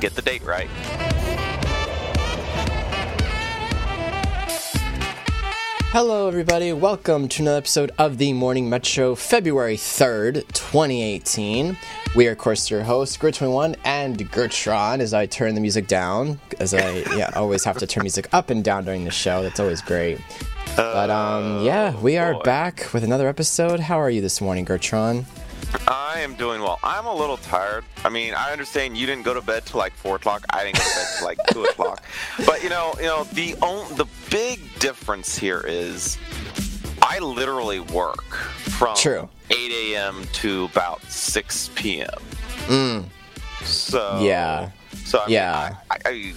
Get the date right. Hello, everybody. Welcome to another episode of the Morning Metro, February 3rd, 2018. We are, of course, your hosts, Gert21 and Gertron, as I turn the music down, as I yeah, always have to turn music up and down during the show. That's always great. But, um, yeah, we are boy. back with another episode. How are you this morning, Gertron? I am doing well. I'm a little tired. I mean, I understand you didn't go to bed till like four o'clock. I didn't go to bed till like two o'clock. But you know, you know, the on, the big difference here is I literally work from True. 8 a.m. to about 6 p.m. Mm, So yeah, so I mean, Yeah. I, I,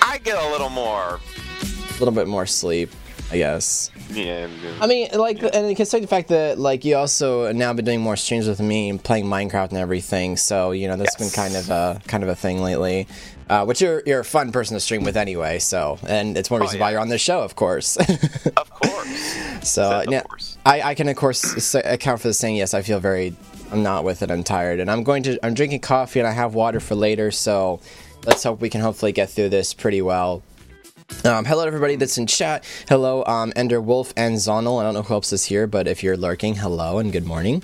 I get a little more. a little bit more sleep, I guess. Yeah, I mean, like, and considering the fact that, like, you also now been doing more streams with me and playing Minecraft and everything. So, you know, that's been kind of a kind of a thing lately. Uh, which you're you're a fun person to stream with anyway. So, and it's one reason why Oh, yeah. you're on this show, of course. of course. so, Of yeah, course. I I can of course account for the saying. Yes, I feel very. I'm not with it. I'm tired, and I'm going to. I'm drinking coffee, and I have water for later. So, let's hope we can hopefully get through this pretty well. Um, hello, everybody that's in chat. Hello, um, Ender Wolf and Zonal. I don't know who else is here, but if you're lurking, hello and good morning.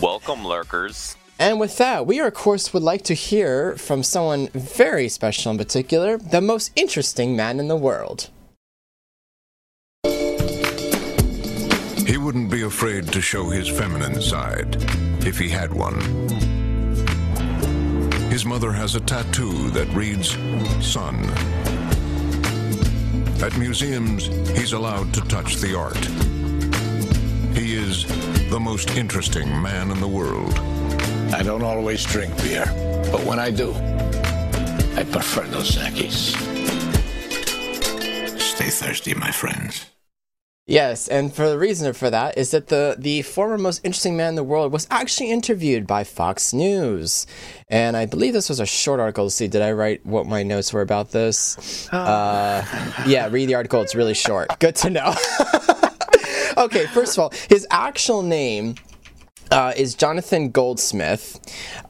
Welcome, lurkers. And with that, we, of course, would like to hear from someone very special in particular, the most interesting man in the world. He wouldn't be afraid to show his feminine side if he had one. His mother has a tattoo that reads Son. At museums, he's allowed to touch the art. He is the most interesting man in the world. I don't always drink beer, but when I do, I prefer Dos Equis. Stay thirsty, my friends. Yes, and for the reason for that is that the the former most interesting man in the world was actually interviewed by Fox News, and I believe this was a short article. Let's see, did I write what my notes were about this? Uh, yeah, read the article. It's really short. Good to know. okay, first of all, his actual name uh, is Jonathan Goldsmith,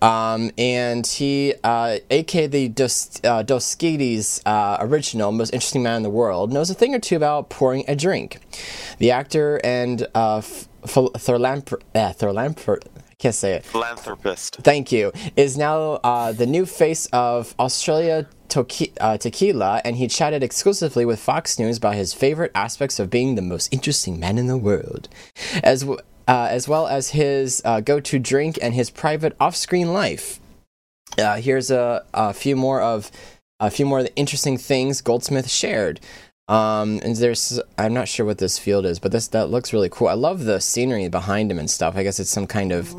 um, and he, uh, aka the Dos, uh, Dos Equis uh, original, most interesting man in the world, knows a thing or two about pouring a drink. The actor and uh, f- phil- philanthro- uh, philanthro- I can't say it. Philanthropist. Thank you. Is now uh, the new face of Australia Toki- uh, Tequila, and he chatted exclusively with Fox News about his favorite aspects of being the most interesting man in the world, as w- uh, as well as his uh, go-to drink and his private off-screen life. Uh, here's a, a few more of a few more of the interesting things Goldsmith shared. Um, and there's I'm not sure what this field is, but this that looks really cool. I love the scenery behind him and stuff. I guess it's some kind of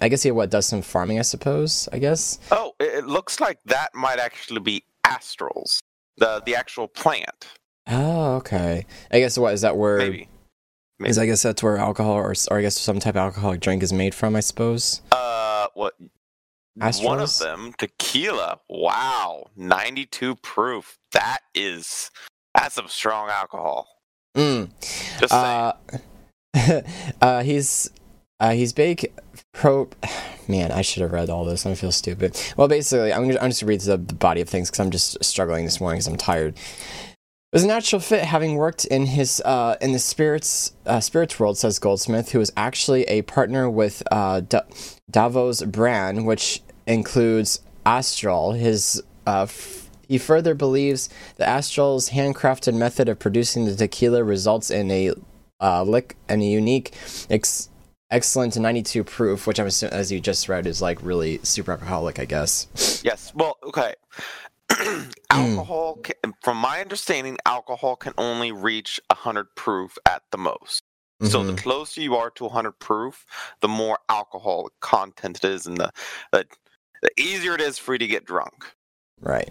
I guess he what does some farming, I suppose. I guess. Oh, it, it looks like that might actually be astrals, the the actual plant. Oh, okay. I guess what is that where? Maybe. Is I guess that's where alcohol or, or I guess some type of alcoholic drink is made from. I suppose. Uh, what? One of them, tequila. Wow, ninety-two proof. That is that's some strong alcohol. Mm. Just saying. Uh, uh, he's uh, he's big pro. Man, I should have read all this. I feel stupid. Well, basically, I'm, gonna, I'm just gonna read the, the body of things because I'm just struggling this morning because I'm tired. It was a natural fit, having worked in his uh, in the spirits uh, spirits world, says Goldsmith, who is actually a partner with uh, Da- Davos brand, which includes Astral. His uh, f- he further believes the Astral's handcrafted method of producing the tequila results in a uh, lick and a unique, ex- excellent 92 proof, which I'm assuming, as you just read, is like really super alcoholic, I guess. Yes. Well, okay. Alcohol, can, from my understanding, alcohol can only reach 100 proof at the most. So the Mhm. closer you are to 100 proof, the more alcohol content it is, and the, the the easier it is for you to get drunk. Right.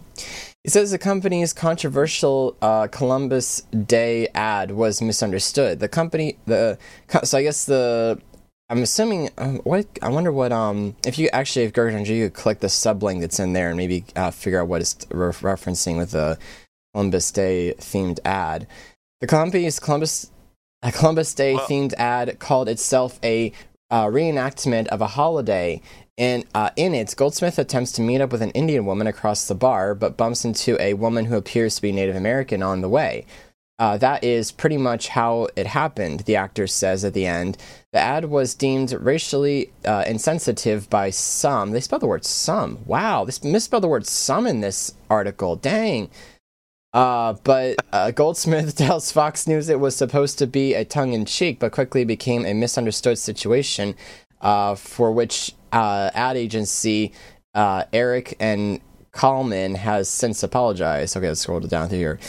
It says the company's controversial uh, Columbus Day ad was misunderstood. The company, the so I guess the I'm assuming um, what I wonder what um if you actually if Gertrude you could click the sublink that's in there and maybe uh, figure out what it's re- referencing with the Columbus Day themed ad. The company's Columbus a Columbus Day themed ad called itself a uh, reenactment of a holiday. And uh, in it, Goldsmith attempts to meet up with an Indian woman across the bar, but bumps into a woman who appears to be Native American on the way. Uh, that is pretty much how it happened, the actor says at the end. The ad was deemed racially uh, insensitive by some. They spelled the word some. Wow, they misspelled the word some in this article. Dang. Uh, but uh, Goldsmith tells Fox News it was supposed to be a tongue in cheek, but quickly became a misunderstood situation uh, for which uh, ad agency Erich and Kallman has since apologized. Okay, let's scroll down through here.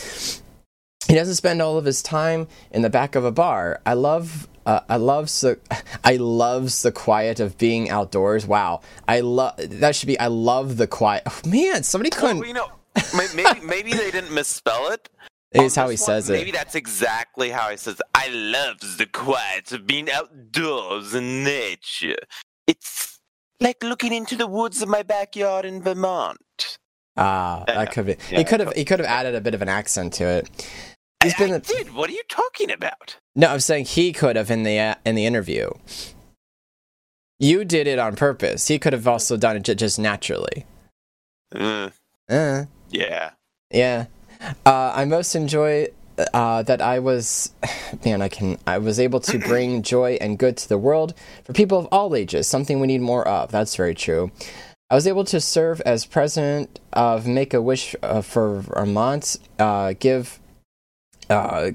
He doesn't spend all of his time in the back of a bar. I love uh, I loves the I loves the quiet of being outdoors. Wow, I love that should be I love the quiet. Oh, man, somebody couldn't. Well, you know, maybe maybe they didn't misspell it. It's how he one, says it. Maybe that's exactly how he says. It. I love the quiet of being outdoors in nature. It's like looking into the woods of my backyard in Vermont. Ah, that could be. yeah, he could have. He could have added a bit of an accent to it. He's I, been. I a- did. What are you talking about? no, I'm saying he could have in the uh, in the interview. You did it on purpose. He could have also done it ju- just naturally. Uh, Uh, yeah. yeah. Uh, I most enjoy uh, that I was, man, I can, I was able to bring joy and good to the world for people of all ages. Something we need more of. That's very true. I was able to serve as president of Make a Wish uh, for Vermont. Uh, give, uh,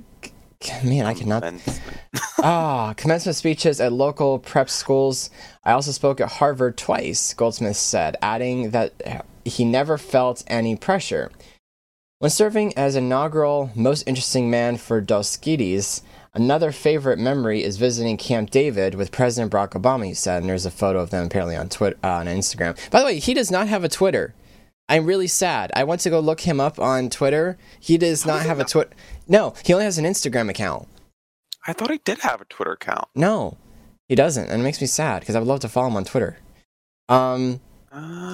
man, I cannot ah, commencement speeches at local prep schools. I also spoke at Harvard twice, Goldsmith said, adding that he never felt any pressure. When serving as inaugural Most Interesting Man for Dos Equis, another favorite memory is visiting Camp David with President Barack Obama, he said, and there's a photo of them apparently on Twitter, uh, on Instagram. By the way, he does not have a Twitter. I'm really sad. I went to go look him up on Twitter. He does not have a Twitter. No, he only has an Instagram account. I thought he did have a Twitter account. No, he doesn't, and it makes me sad because I would love to follow him on Twitter. Um,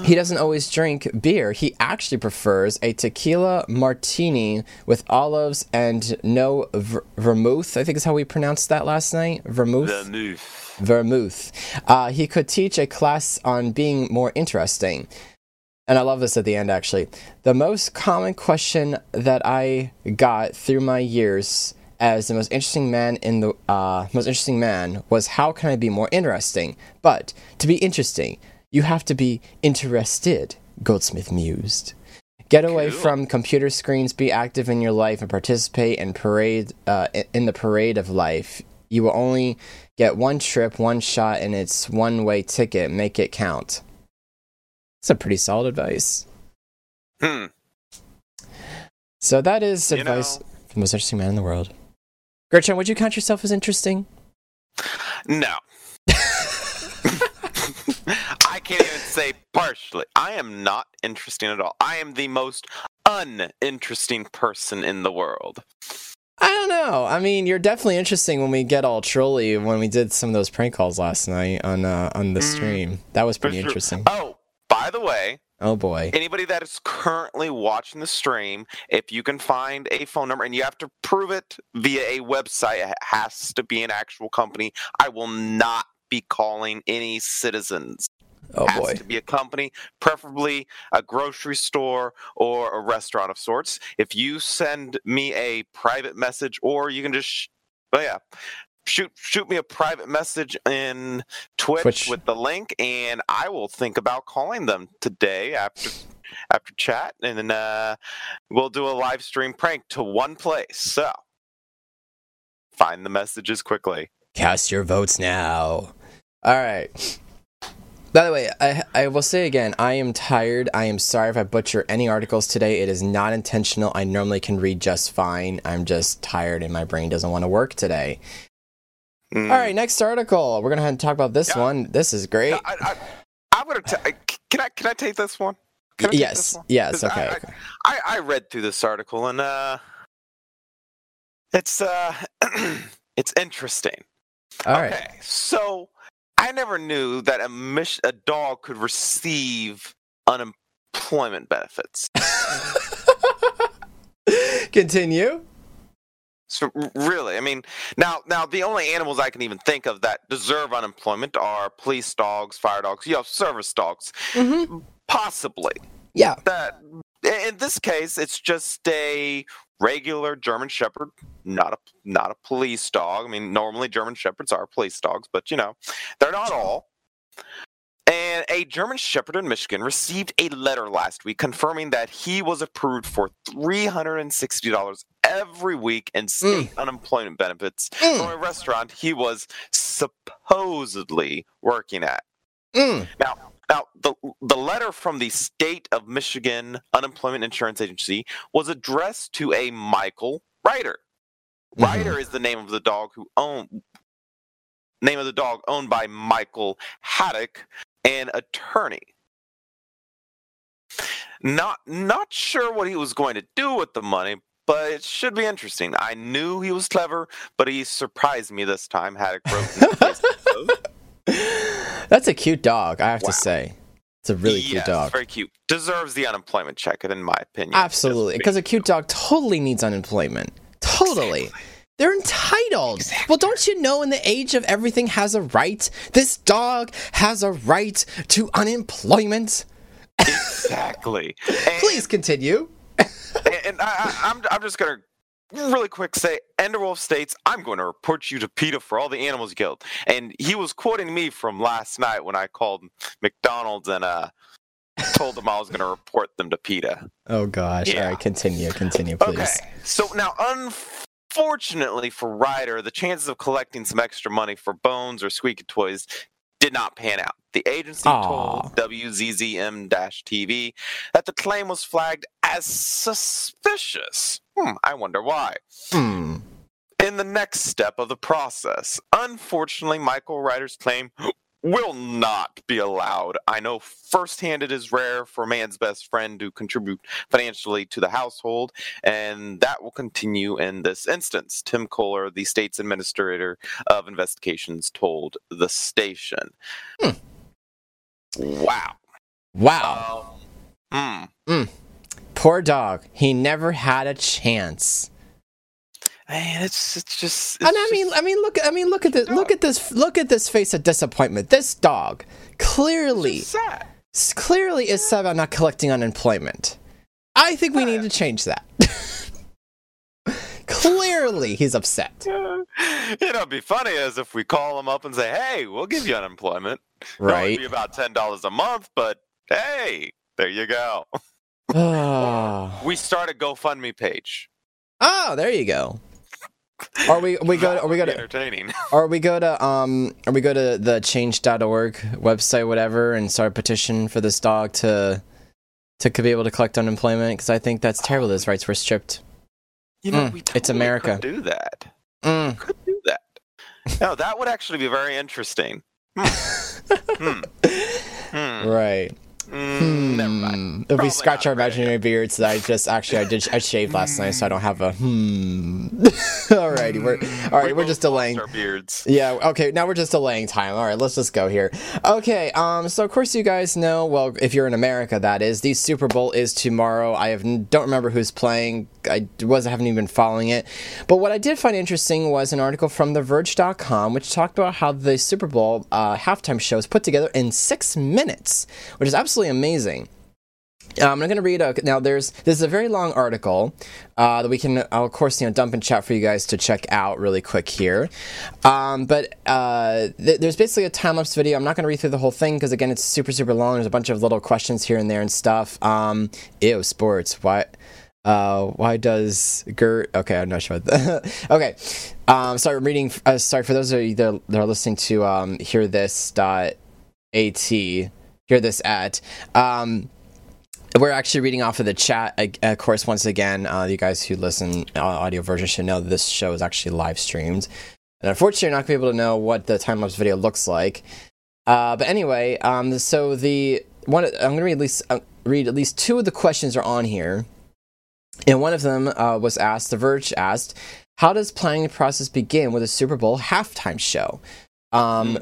he doesn't always drink beer. He actually prefers a tequila martini with olives and no ver- vermouth. I think is how we pronounced that last night. Vermouth. Vermouth. vermouth. Uh, he could teach a class on being more interesting. And I love this at the end, actually. The most common question that I got through my years as the most interesting man in the uh, most interesting man was how can I be more interesting? But to be interesting, you have to be interested. Goldsmith mused. Get away Cool. from computer screens, be active in your life, and participate in parade uh, in the parade of life. You will only get one trip, one shot, and it's one way ticket. Make it count. That's a pretty solid advice. Hmm. So that is You advice know- from the most interesting man in the world. Gretchen, would you count yourself as interesting? No. I can't even say partially. I am not interesting at all. I am the most uninteresting person in the world. I don't know. I mean, you're definitely interesting when we get all trolly when we did some of those prank calls last night on uh, on the Mm. stream. That was pretty interesting. Oh, by the way, Oh boy. anybody that is currently watching the stream, if you can find a phone number and you have to prove it via a website, it has to be an actual company. I will not be calling any citizens. Oh has boy. to be a company, preferably a grocery store or a restaurant of sorts. If you send me a private message, or you can just, sh- oh yeah, shoot shoot me a private message in Twitch, Twitch. with the link, and I will think about calling them today after after chat, and then uh, we'll do a live stream prank to one place. So find the messages quickly. Cast your votes now. All right. By the way, I, I will say again, I am tired. I am sorry if I butcher any articles today. It is not intentional. I normally can read just fine. I'm just tired and my brain doesn't want to work today. Mm. All right, next article. We're going to talk about this Yeah. one. This is great. I, I, I'm gonna. T- can I can I take this one? Can I take yes, this one? yes, okay. I- okay. I, I read through this article and uh, it's uh, it's interesting. All right. okay, so I never knew that a mis- a dog could receive unemployment benefits. Continue. So really, I mean, now now the only animals I can even think of that deserve unemployment are police dogs, fire dogs, you know, service dogs, Mm-hmm. possibly. Yeah. That in this case, it's just a regular German Shepherd, not a not a police dog. I mean, normally German Shepherds are police dogs, but you know, they're not all. And a German Shepherd in Michigan received a letter last week confirming that he was approved for $360 every week in state unemployment benefits Mm. from a restaurant he was supposedly working at. Mm. Now, now the the letter from the state of Michigan Unemployment Insurance Agency was addressed to a Michael Ryder. Mhm. Ryder is the name of the dog who own name of the dog owned by Michael Haddock, an attorney. Not not sure what he was going to do with the money, but it should be interesting. I knew he was clever, but he surprised me this time. Haddock wrote That's a cute dog, I have Wow. to say. It's a really Yes, cute dog. Very cute. Deserves the unemployment check, in my opinion. Absolutely, because a cute dog totally needs unemployment. Totally. They're entitled. Well, don't you know in the age of everything has a right? This dog has a right to unemployment. exactly. Please continue. and I, I, I'm, I'm just gonna really quick say, Enderwolf states, "I'm going to report you to PETA for all the animals you killed." And he was quoting me from last night when I called McDonald's and uh told them I was going to report them to PETA. Oh gosh. All Yeah. right, continue, continue, please. Okay. So now, unfortunately for Ryder, the chances of collecting some extra money for bones or squeaky toys did not pan out. The agency Aw. told WZZM TV that the claim was flagged as suspicious. Hmm, I wonder why. Hmm. In the next step of the process, unfortunately, Michael Ryder's claim will not be allowed. I know firsthand it is rare for a man's best friend to contribute financially to the household, and that will continue in this instance. Tim Kohler, the state's administrator of investigations, told the station. Hmm. Wow. Wow. Hmm. Poor dog. He never had a chance. Man, it's it's just. And I mean, just- I mean, look, I mean, look at this, look at this, look at this face of disappointment. This dog clearly, clearly is sad about not collecting unemployment. I think we need to change that. clearly, he's upset. You know, it'd be funny as if we call him up and say, "Hey, we'll give you unemployment. It'll Right? be about ten dollars a month, but hey, there you go." Oh, We start a GoFundMe page. oh, there you go. Or we we go or we go to entertaining. or we go to um or we go to the change.org website whatever and start a petition for this dog to to be able to collect unemployment because I think that's terrible. His rights were stripped. You know, Mm, we it's America. Could do that. Mm. Could do that. No, that would actually be very interesting. Hmm. Hmm. Right. Mm, Never mind. Hmm. If we scratch our imaginary beards, that I just actually I did I shaved last night, so I don't have a hmm. Alrighty, we're all right. We We're just delaying. our beards. Yeah, okay, now we're just delaying time. All right, let's just go here. Okay, um, so of course you guys know, well, if you're in America, that is, the Super Bowl is tomorrow. I have don't remember who's playing. I was I haven't even been following it. But what I did find interesting was an article from TheVerge.com, which talked about how the Super Bowl uh, halftime show is put together in six minutes, which is absolutely amazing. Um, I'm going to read a, now. There's this is a very long article uh, that we can, I'll, of course, you know, dump in chat for you guys to check out really quick here. Um, but uh, th- there's basically a time lapse video. I'm not going to read through the whole thing because again, it's super super long. There's a bunch of little questions here and there and stuff. Um, ew, sports. Why? Uh, why does Gert? Okay, I'm not sure. okay, um, sorry, I'm reading. Uh, sorry for those of you that, that are listening to um, hear this dot at hear this at. Um, we're actually reading off of the chat. Of course, once again, uh, you guys who listen uh, audio version should know this show is actually live streamed. And unfortunately, you're not going to be able to know what the time lapse video looks like. Uh, but anyway, um, so the one I'm going to read at least uh, read at least two of the questions are on here, and one of them uh, was asked. The Verge asked, "How does planning process begin with a Super Bowl halftime show?" Um,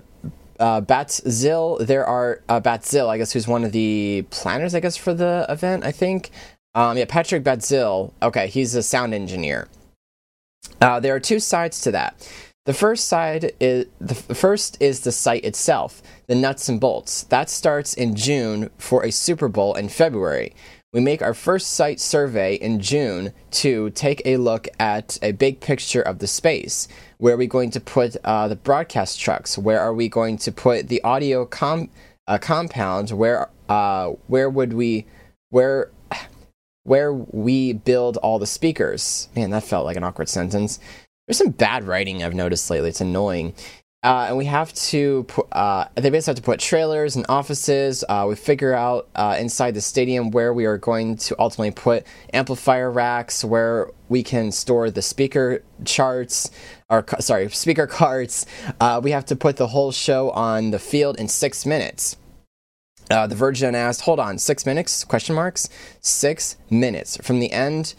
uh, Baltzell, there are uh, Baltzell, I guess, who's one of the planners, I guess, for the event. I think. Um, yeah, Patrick Baltzell. Okay, he's a sound engineer. Uh, there are two sides to that. The first side is the first is the site itself, the nuts and bolts. That starts in June for a Super Bowl in February. We make our first site survey in June to take a look at a big picture of the space. Where are we going to put uh, the broadcast trucks? Where are we going to put the audio com- uh, compound? Where uh, where would we where where we build all the speakers? Man, that felt like an awkward sentence. There's some bad writing I've noticed lately. It's annoying. Uh, and we have to put, uh, they basically have to put trailers and offices. Uh, we figure out uh, inside the stadium where we are going to ultimately put amplifier racks, where we can store the speaker charts, or sorry, speaker carts. Uh, we have to put the whole show on the field in six minutes. Uh, the Virgin asked, "Hold on, six minutes?" Question marks. Six minutes from the end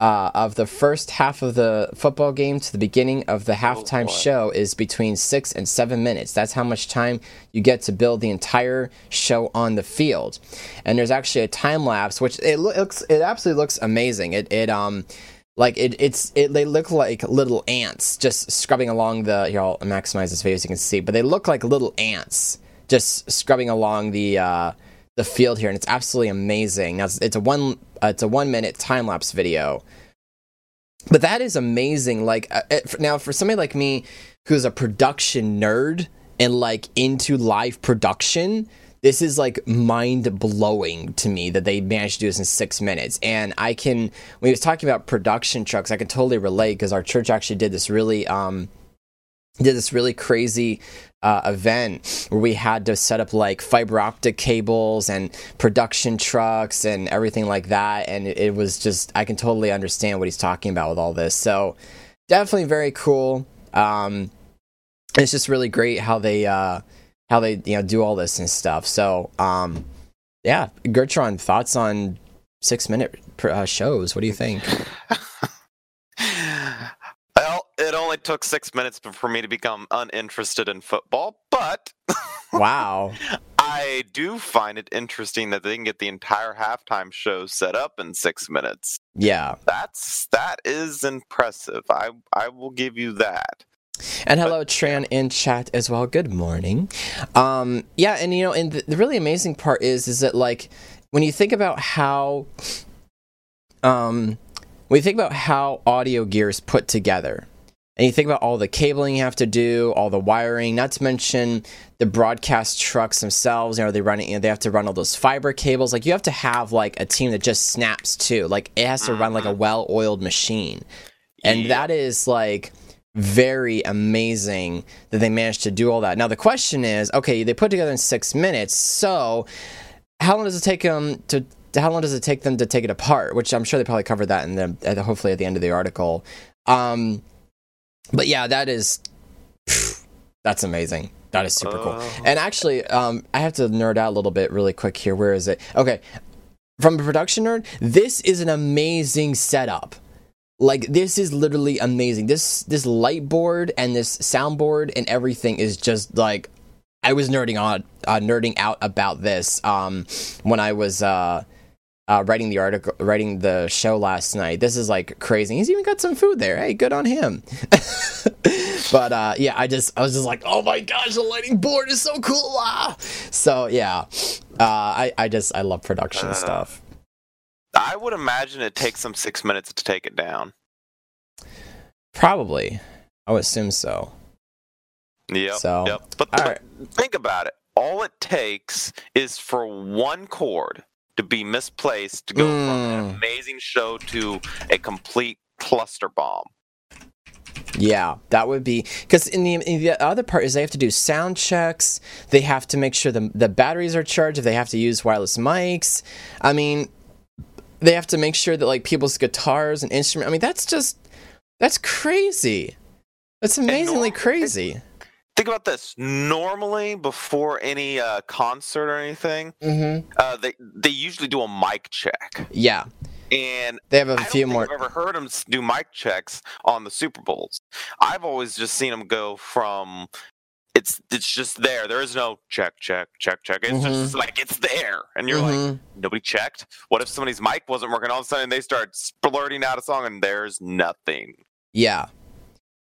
uh, of the first half of the football game to the beginning of the halftime boy. show is between six and seven minutes. That's how much time you get to build the entire show on the field. And there's actually a time lapse, which it looks, it absolutely looks amazing. It, it um. Like it, it's it. They look like little ants just scrubbing along the. Here, I'll maximize this video so you can see. But they look like little ants just scrubbing along the uh, the field here, and it's absolutely amazing. Now it's, a one uh, it's a one minute time lapse video, but that is amazing. Like uh, it, now, for somebody like me who's a production nerd and like into live production, this is like mind blowing to me that they managed to do this in six minutes. And I can, when he was talking about production trucks, I can totally relate because our church actually did this really um did this really crazy uh, event where we had to set up like fiber optic cables and production trucks and everything like that and it, was just i can totally understand what he's talking about with all this. So definitely very cool. Um, it's just really great how they uh, how they you know do all this and stuff. So um, yeah gertron thoughts on six minute uh, shows? What do you think took six minutes for me to become uninterested in football, but wow I do find it interesting that they can get the entire halftime show set up in six minutes. yeah That's that is impressive. I I will give you that. And hello, Tran in chat as well. Good morning. Um, yeah, and you know, and the, the really amazing part is, is that like when you think about how, um, when you think about how audio gear is put together, and you think about all the cabling you have to do, all the wiring, not to mention the broadcast trucks themselves. You know, they run you know, they have to run all those fiber cables. Like you have to have like a team that just snaps too. Like it has to run like a well-oiled machine, and Yeah. that is like very amazing that they managed to do all that. Now the question is, okay, they put together in six minutes. So how long does it take them to? How long does it take them to take it apart? Which I'm sure they probably covered that in the hopefully at the end of the article. Um, but yeah, that is that's amazing. That is super cool. Oh. And actually, um, I have to nerd out a little bit really quick here. Where is it? Okay, from a production nerd, this is an amazing setup. Like this is literally amazing. This this light board and this soundboard and everything is just like I was nerding on uh, nerding out about this um, when I was uh, uh, writing the article, writing the show last night. This is like crazy. He's even got some food there. Hey, good on him. but uh, yeah, I just I was just like, oh my gosh, the lighting board is so cool. Ah! So yeah, uh, I I just I love production Uh, stuff. I would imagine it takes them six minutes to take it down. Probably, I would assume so. Yeah. So, yep. But, right. think about it. All it takes is for one cord to be misplaced to go from an Mm. amazing show to a complete cluster bomb. Yeah, that would be because in the, in the other part is they have to do sound checks. They have to make sure the the batteries are charged. If they have to use wireless mics, I mean, they have to make sure that like people's guitars and instruments. I mean, that's just that's crazy. That's amazingly crazy. Think about this. Normally, before any uh, concert or anything, Mm-hmm. uh, they they usually do a mic check, Yeah, and they have a I few more. I've ever heard them do mic checks on the Super Bowls. I've always just seen them go from it's it's just there. There is no check, check, check, check. It's just like it's there, and you're like Mhm. nobody checked. What if somebody's mic wasn't working? All of a sudden they start splurting out a song, and there's nothing. Yeah.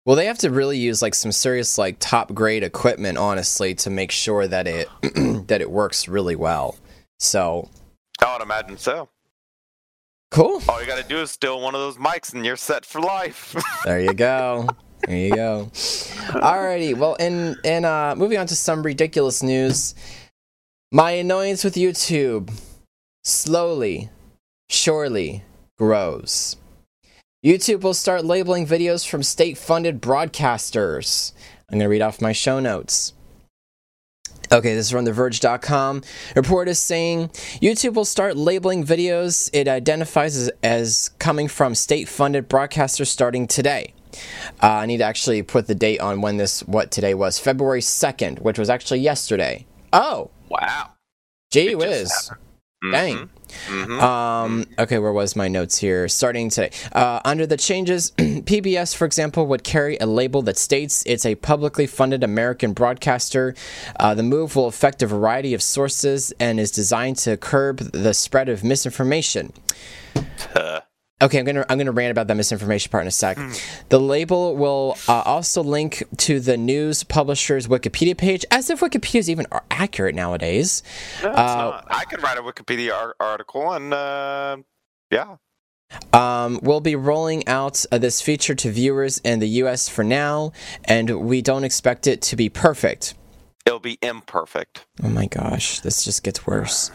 Well, they have to really use like some serious like top grade equipment, honestly, to make sure that it that it works really well. So I would imagine so. cool. All you got to do is steal one of those mics, and you're set for life. There you go. There you go. Alrighty. Well, and and uh, moving on to some ridiculous news. My annoyance with YouTube slowly, surely grows. YouTube will start labeling videos from state-funded broadcasters. I'm going to read off my show notes. Okay, this is from TheVerge.com. Report is saying YouTube will start labeling videos it identifies as, as coming from state-funded broadcasters starting today. Uh, I need to actually put the date on when this what today was February second, which was actually yesterday. Oh, wow. gee whiz! Dang. Mhm. Um, okay, where was my notes here? Starting today. Uh, under the changes, PBS, for example, would carry a label that states it's a publicly funded American broadcaster. Uh, the move will affect a variety of sources and is designed to curb the spread of misinformation. Uh, Okay, I'm gonna I'm gonna rant about that misinformation part in a sec. The label will uh, also link to the news publisher's Wikipedia page, as if Wikipedia is even accurate nowadays. no, it's Uh, not. I could write a Wikipedia ar- article, and uh, yeah. Um, we'll be rolling out uh, this feature to viewers in the U.S. for now, and we don't expect it to be perfect. It'll be imperfect. Oh my gosh, this just gets worse.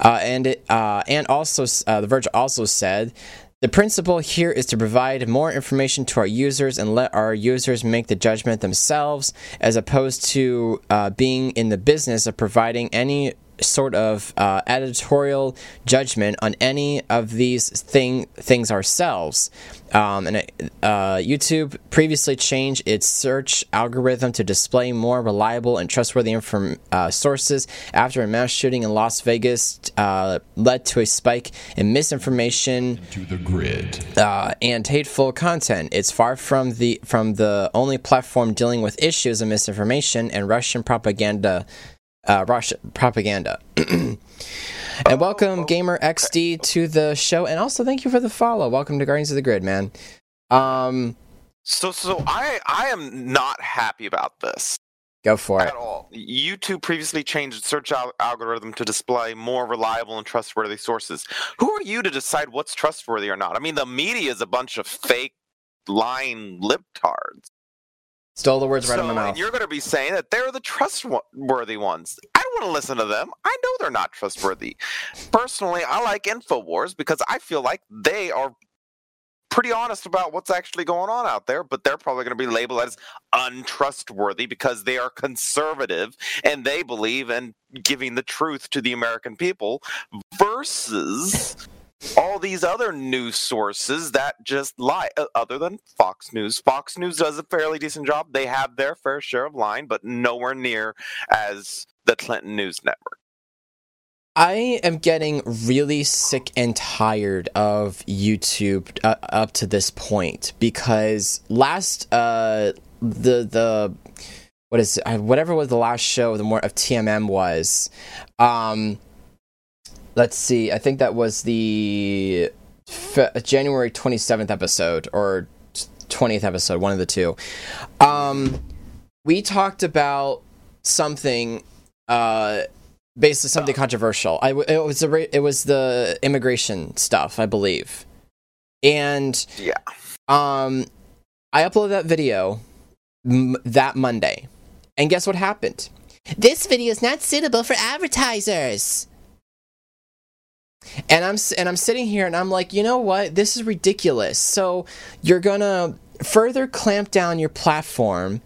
Uh, and it, uh, and also, uh, The Verge also said the principle here is to provide more information to our users and let our users make the judgment themselves, as opposed to uh, being in the business of providing any sort of uh, editorial judgment on any of these thing things ourselves. Um, and uh, YouTube previously changed its search algorithm to display more reliable and trustworthy inform- uh, sources after a mass shooting in Las Vegas uh, led to a spike in misinformation to the grid. uh, and hateful content. It's far from the from the only platform dealing with issues of misinformation and Russian propaganda. Uh, Russian propaganda. and welcome Gamer XD to the show, and also thank you for the follow. Welcome to Guardians of the Grid, man. Um, So, so I, I am not happy about this go for it. at all. YouTube previously changed its search al- algorithm to display more reliable and trustworthy sources. Who are you to decide what's trustworthy or not? I mean, the media is a bunch of fake, lying libtards. Stole the words right out of So, my and mouth. you're going to be saying that they're the trustworthy ones. I don't want to listen to them. I know they're not trustworthy. Personally, I like Infowars because I feel like they are pretty honest about what's actually going on out there, but they're probably going to be labeled as untrustworthy because they are conservative and they believe in giving the truth to the American people versus all these other news sources that just lie uh, other than Fox News. Fox News does a fairly decent job. They have their fair share of lying, but nowhere near as the Clinton News Network. I am getting really sick and tired of YouTube uh, up to this point because last uh the the what is it, whatever was the last show the more of TMM was um let's see I think that was the fe- January 27th episode or 20th episode one of the two um we talked about something uh basically something controversial. I it was the ra- it was the immigration stuff, I believe, and Yeah. um, I uploaded that video m- that Monday, and guess what happened? This video is not suitable for advertisers. And I'm and I'm sitting here and I'm like, you know what? This is ridiculous. So you're gonna further clamp down your platform.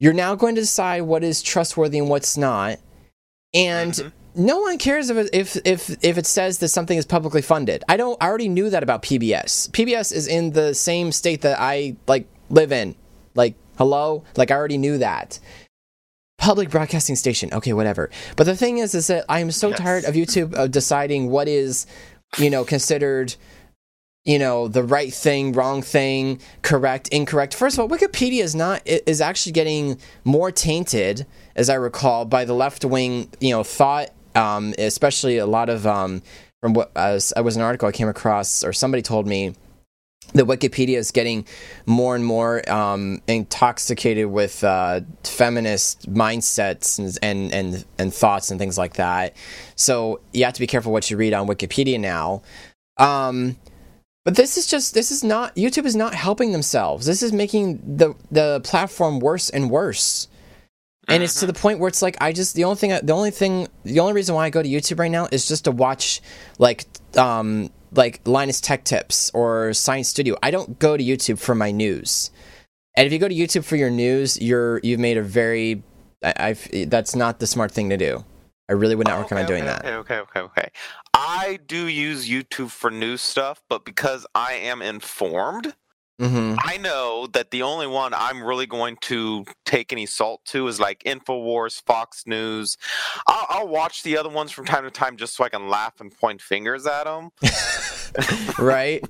You're now going to decide what is trustworthy and what's not and Mhm. no one cares if it, if if if it says that something is publicly funded. I don't. I already knew that about PBS. PBS is in the same state that I like live in. Like hello, like I already knew that. Public broadcasting station. Okay, whatever. But the thing is, is that I am so Yes. tired of YouTube uh, deciding what is, you know, considered you know the right thing wrong thing correct incorrect first of all wikipedia is not is actually getting more tainted as i recall by the left wing you know thought um, especially a lot of um, from what as i was an article i came across or somebody told me the Wikipedia is getting more and more um, intoxicated with uh, feminist mindsets and, and, and and thoughts and things like that. So you have to be careful what you read on Wikipedia now. Um, but this is just this is not YouTube is not helping themselves. This is making the the platform worse and worse. And it's to the point where it's like I just the only thing the only thing the only reason why I go to YouTube right now is just to watch like um like Linus Tech Tips or Science Studio. I don't go to YouTube for my news. And if you go to YouTube for your news, you're you've made a very I, I've that's not the smart thing to do. I really would not recommend okay, doing okay, that. Okay, okay, okay, okay. I do use YouTube for news stuff, but because I am informed, hmm I know that the only one I'm really going to take any salt to is like Infowars, Fox News. I'll, I'll watch the other ones from time to time just so I can laugh and point fingers at them. right?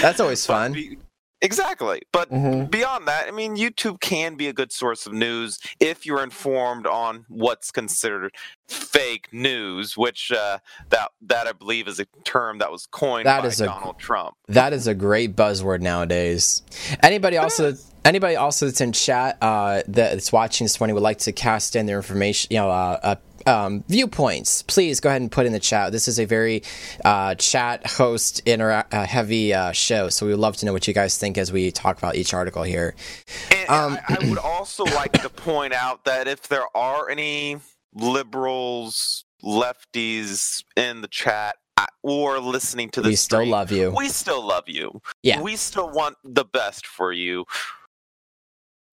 That's always fun. Exactly. But Mhm. beyond that, I mean, YouTube can be a good source of news if you're informed on what's considered fake news, which uh, that that I believe is a term that was coined That by is a- Donald Trump. That is a great buzzword nowadays. Anybody also anybody also that's in chat uh, that's watching this morning would like to cast in their information, you know, uh, uh, um, viewpoints. Please go ahead and put in the chat. This is a very uh, chat host intera- uh, heavy uh, show, so we would love to know what you guys think as we talk about each article here. And Um, I, I would also like to point out that if there are any liberals, lefties in the chat, or listening to this, we still love you. we still love you. Yeah. We still want the best for you.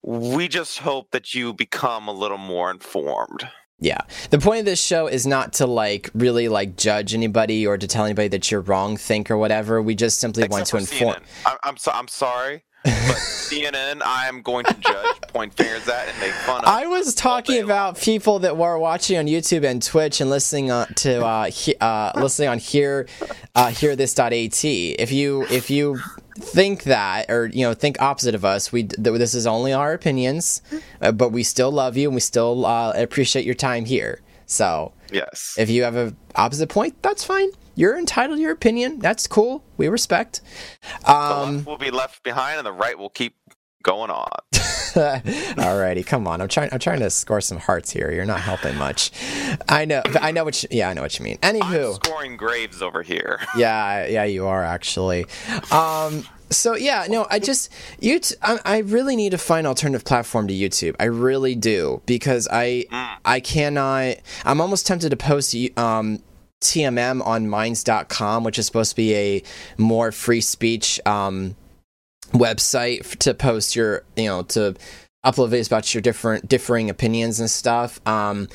We just hope that you become a little more informed. Yeah. The point of this show is not to like really like judge anybody or to tell anybody that you're wrong think or whatever. We just simply want to inform. CNN. I, I'm so, I'm sorry, but CNN, I am going to judge, point fingers at, and make fun of. I was talking about people that were watching on YouTube and Twitch and listening on, to uh, he, uh, listening on here, uh, hear this.at. If you if you think that or you know think opposite of us, we th- this is only our opinions, uh, but we still love you and we still uh, appreciate your time here. So yes. if you have a opposite point, that's fine. You're entitled to your opinion. That's cool. We respect. the Um, left will be left behind, and the right will keep going on. Alrighty, come on. I'm trying. I'm trying to score some hearts here. You're not helping much. I know. I know what. You, yeah, I know what you mean. I'm Anywho, scoring graves over here. yeah, yeah, you are actually. Um. So yeah, no, I just you. I, I really need to find alternative platform to YouTube. I really do because I I cannot. I'm almost tempted to post um TMM on Minds.com, which is supposed to be a more free speech um website to post your you know to upload videos about your different differing opinions and stuff um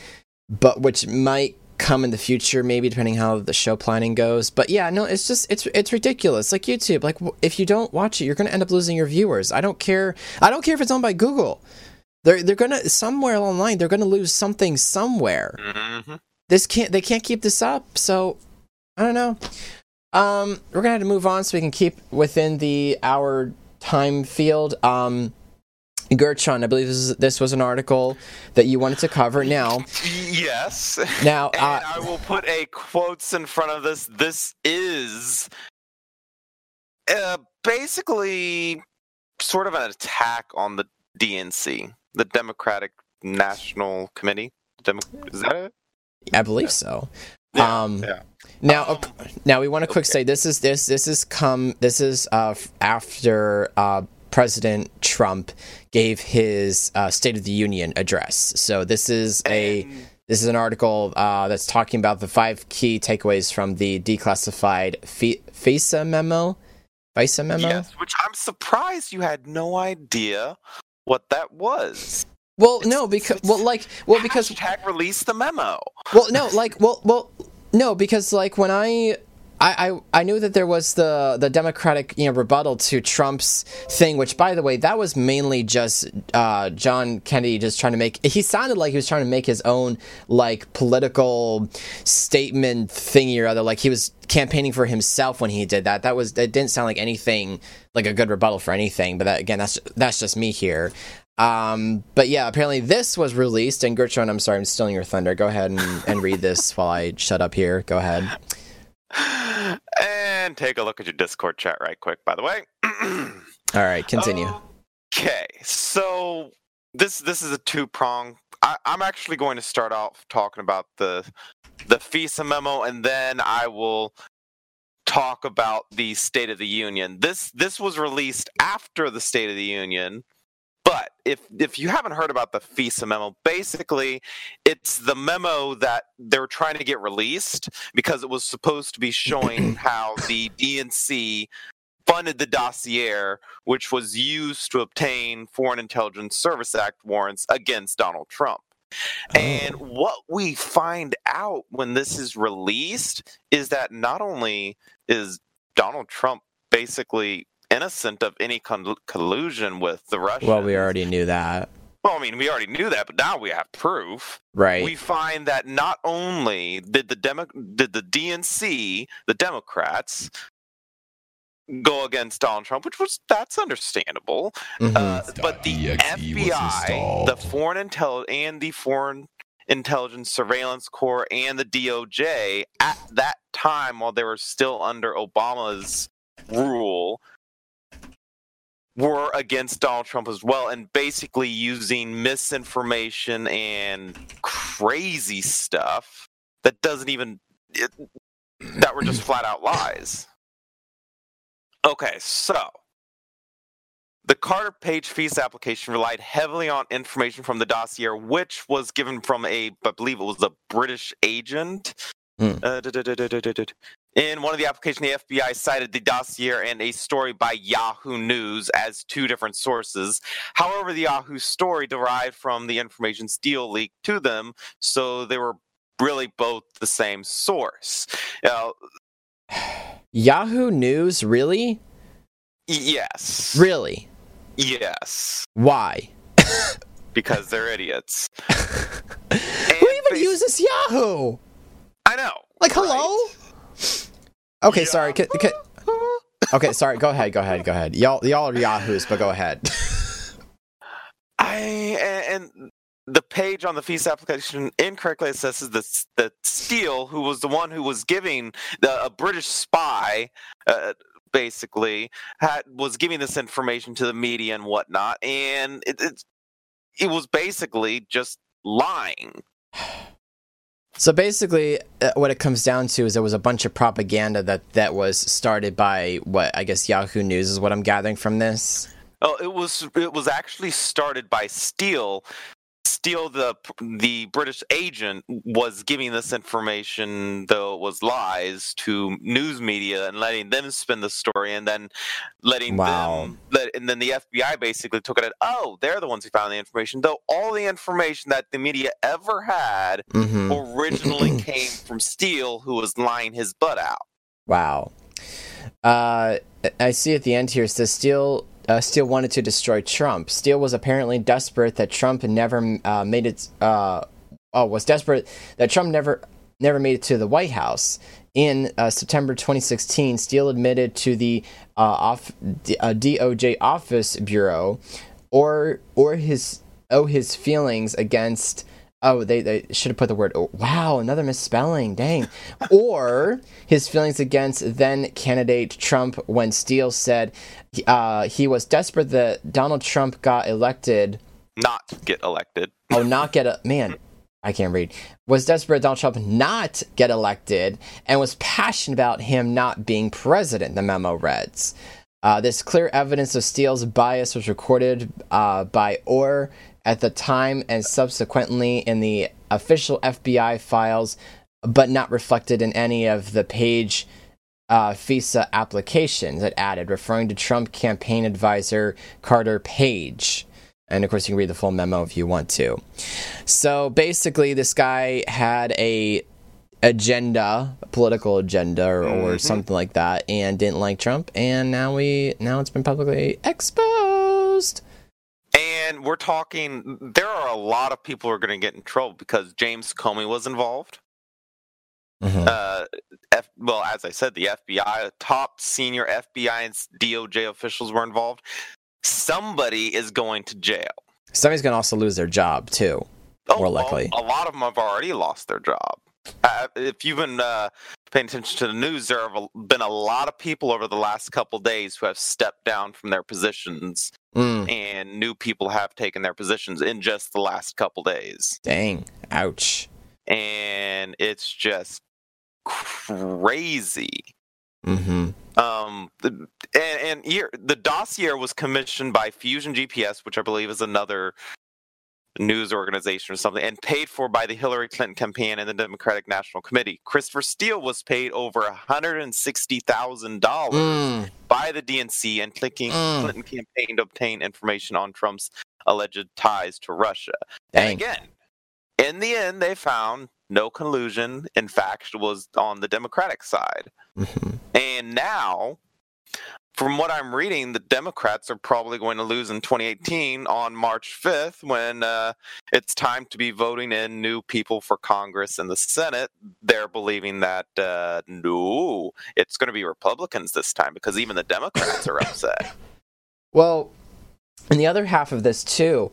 but which might come in the future maybe depending how the show planning goes but yeah no it's just it's it's ridiculous like youtube like if you don't watch it you're gonna end up losing your viewers i don't care i don't care if it's owned by google they're they're gonna somewhere online they're gonna lose something somewhere. Hmm this can't they can't keep this up so i don't know um we're gonna have to move on so we can keep within the hour time field um Gertrude, I believe this, is, this was an article that you wanted to cover. Now, Yes. now, uh, I will put a quotes in front of this. This is uh, basically sort of an attack on the DNC, the Democratic National Committee. Demo- is that it? I believe so. Yeah, um, yeah. Now, Um, now we want to quick okay. say this is this this is come this is uh, after uh, President Trump gave his uh, State of the Union address. So this is a this is an article uh, that's talking about the five key takeaways from the declassified FISA memo. FISA memo. Yes, which I'm surprised you had no idea what that was. Well, no, because well, like well because Hashtag release the memo. Well, no, like, well, well, no, because like when I, I, I, knew that there was the the Democratic, you know, rebuttal to Trump's thing, which, by the way, that was mainly just uh, John Kennedy just trying to make. He sounded like he was trying to make his own like political statement thingy or other. Like he was campaigning for himself when he did that. That was that didn't sound like anything like a good rebuttal for anything. But that, again, that's that's just me here. Um, but yeah, apparently this was released. And Gertrude, I'm sorry, I'm stealing your thunder. Go ahead and, and read this while I shut up here. Go ahead. and take a look at your Discord chat right quick. By the way. All right, continue. Okay, so this this is a two prong. I'm actually going to start off talking about the the FISA memo, and then I will talk about the State of the Union. This this was released after the State of the Union, but if if you haven't heard about the FISA memo, basically it's the memo that they're trying to get released because it was supposed to be showing how the DNC funded the dossier, which was used to obtain Foreign Intelligence Service Act warrants against Donald Trump. And Oh. what we find out when this is released is that not only is Donald Trump basically innocent of any con- collusion with the Russians. Well, we already knew that. Well, I mean, we already knew that, but now we have proof. Right. We find that not only did the Demo- did the DNC, the Democrats, go against Donald Trump, which was that's understandable, Mhm. uh, but the .exe FBI, the. Foreign Intel, and the Foreign Intelligence Surveillance Corps and the DOJ at that time, while they were still under Obama's rule, were against Donald Trump as well, and basically using misinformation and crazy stuff that doesn't even it, that were just flat out lies. Okay, so the Carter Page FISA application relied heavily on information from the dossier, which was given from a, I believe it was a British agent. Hmm. Uh, In one of the applications, the FBI cited the dossier and a story by Yahoo News as two different sources. However, the Yahoo story derived from the information Steele leaked to them, so they were really both the same source. Yahoo News, really? yes. Really? Yes. Why? Because they're idiots. Who even bas- uses Yahoo? I know. Like, right? hello? Okay, sorry. ca- ca- okay, sorry. Go ahead. Go ahead. Go ahead. Y'all, y'all are Yahoos, but go ahead. I and and the page on the FISA application incorrectly assesses that that Steele, who was the one who was giving the, a British spy, uh, basically had was giving this information to the media and whatnot, and it it, it was basically just lying. So basically, uh, what it comes down to is there was a bunch of propaganda that that was started by what I guess Yahoo News is what I'm gathering from this. Oh, it was it was actually started by Steele. Steele, the the British agent, was giving this information, though it was lies, to news media and letting them spin the story, and then letting Wow. them. Let, and then the FBI basically took it at, oh, they're the ones who found the information. Though all the information that the media ever had hmm originally came from Steele, who was lying his butt out. Wow. Uh, I see at the end here it says Steele. Uh, wanted to destroy Trump. Steele was apparently desperate that Trump never uh, made it. Uh, oh, was desperate that Trump never never made it to the White House. In uh, September 2016, Steele admitted to the uh, off, uh, DOJ Office Bureau, or or his oh his feelings against. Oh, they, they should have put the word. Oh, wow, another misspelling. Dang. or his feelings against then candidate Trump when Steele said uh, he was desperate that Donald Trump got elected. Not get elected. Oh, not get a man. I can't read. Was desperate Donald Trump not get elected and was passionate about him not being president. The memo reads. Uh, this clear evidence of Steele's bias was recorded uh, by Ohr at the time and subsequently in the official FBI files, but not reflected in any of the page uh, FISA applications it added, referring to Trump campaign advisor Carter Page. And of course, you can read the full memo if you want to. So basically, this guy had a agenda, a political agenda, or, or something like that, and didn't like Trump, and now we now it's been publicly exposed. And we're talking, there are a lot of people who are going to get in trouble because James Comey was involved. Mhm. Uh, F, well, as I said, the FBI, top senior FBI and DOJ officials were involved. Somebody is going to jail. Somebody's gonna also lose their job too. Oh, More well, likely. a lot of them have already lost their job. Uh, if you've been uh, paying attention to the news, there have been a lot of people over the last couple days who have stepped down from their positions, Mm, and new people have taken their positions in just the last couple days. dang. Ouch. And it's just crazy. Mm-hmm. Um, the, and, and here, the dossier was commissioned by Fusion GPS, which I believe is another news organization or something, and paid for by the Hillary Clinton campaign and the Democratic National Committee. Christopher Steele was paid over $160,000 Mm, by the DNC and Clinton, Mm. Clinton campaign to obtain information on Trump's alleged ties to Russia. And again, in the end, they found no collusion. In fact, was on the Democratic side. hmm And now, from what I'm reading, the Democrats are probably going to lose in 2018 on March 5th when uh, it's time to be voting in new people for Congress and the Senate. They're believing that uh, no, it's going to be Republicans this time because even the Democrats are upset. Well, and the other half of this too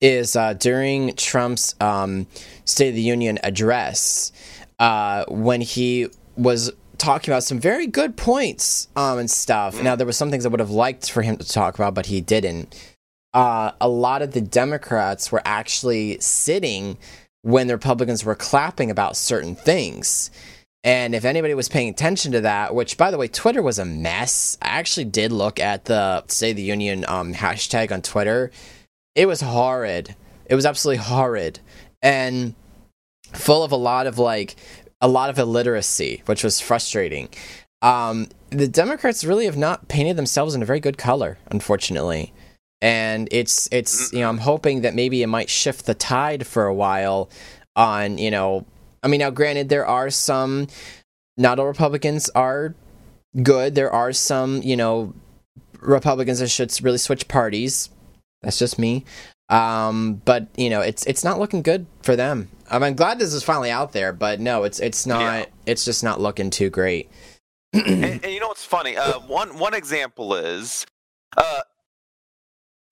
is uh, during Trump's um, State of the Union address, uh, when he was talking about some very good points um, and stuff. Now, there was some things I would have liked for him to talk about, but he didn't. Uh, a lot of the Democrats were actually sitting when the Republicans were clapping about certain things. And if anybody was paying attention to that, which by the way, Twitter was a mess. I actually did look at the of the Union um, hashtag on Twitter. It was horrid. It was absolutely horrid. And full of a lot of like a lot of illiteracy, which was frustrating. Um, the Democrats really have not painted themselves in a very good color, unfortunately. And it's it's you know I'm hoping that maybe it might shift the tide for a while on you know I mean now granted there are some not all Republicans are good there are some you know Republicans that should really switch parties that's just me um, but you know it's it's not looking good for them mean, I'm glad this is finally out there but no it's it's not Yeah. it's just not looking too great and, and you know what's funny? Uh, one one example is uh,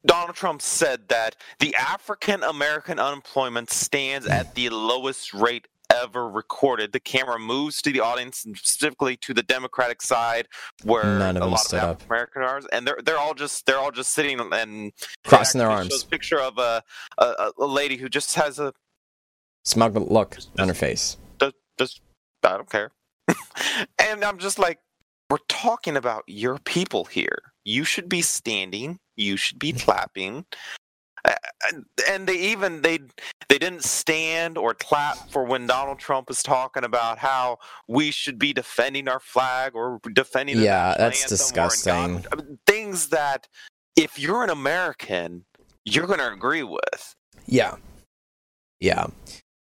Donald Trump said that the African American unemployment stands at the lowest rate ever recorded. The camera moves to the audience, and specifically to the Democratic side, where None of a them lot of stood the up. African American are, and they're they're all just they're all just sitting and crossing their arms picture of a, a a lady who just has a smug look on her face just, just I don't care. and I'm just like, we're talking about your people here. You should be standing. You should be clapping. And they even they they didn't stand or clap for when Donald Trump was talking about how we should be defending our flag or defending the Yeah, that's anthem or in disgusting. I mean, things that if you're an American, you're going to agree with. Yeah. Yeah.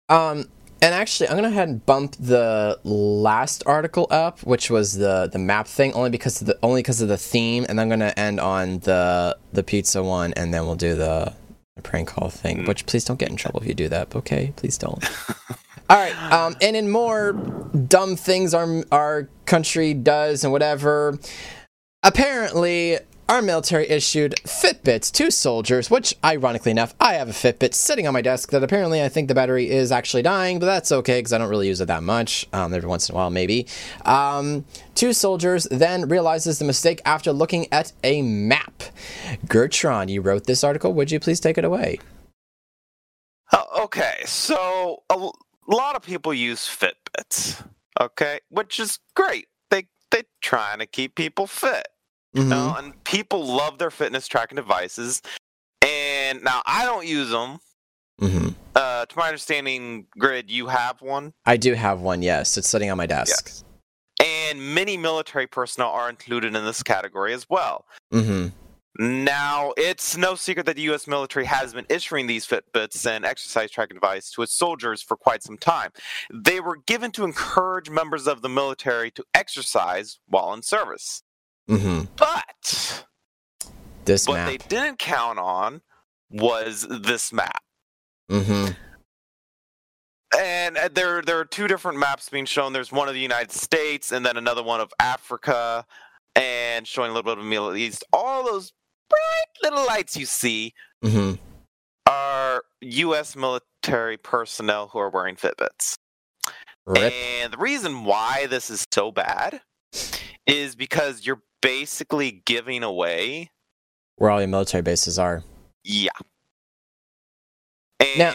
Um and actually I'm gonna go ahead and bump the last article up, which was the the map thing, only because of the only because of the theme, and I'm gonna end on the the pizza one and then we'll do the, the prank call thing. Mm. Which please don't get in trouble if you do that, okay? Please don't. Alright, um and in more dumb things our our country does and whatever, apparently our military issued Fitbits to soldiers, which, ironically enough, I have a Fitbit sitting on my desk that apparently I think the battery is actually dying, but that's okay because I don't really use it that much. Um, every once in a while, maybe. Um, two soldiers then realizes the mistake after looking at a map. Gertron, you wrote this article. Would you please take it away? Oh, okay, so a l- lot of people use Fitbits. Okay, which is great. They they trying to keep people fit. Mhm. know, and people love their fitness tracking devices. And now I don't use them. Mhm. Uh, to my understanding, Grid, you have one, I do have one, yes. It's sitting on my desk. and many military personnel are included in this category as well. hmm Now, it's no secret that the U.S. military has been issuing these Fitbits and exercise tracking device to its soldiers for quite some time. They were given to encourage members of the military to exercise while in service. Hmm But This what map. they didn't count on was this map. hmm And uh, there, there are two different maps being shown. There's one of the United States, and then another one of Africa, and showing a little bit of the Middle East. All those bright little lights you see hmm are U.S. military personnel who are wearing Fitbits. Rip. And the reason why this is so bad is because you're basically giving away Where all your military bases are. yeah. And Now-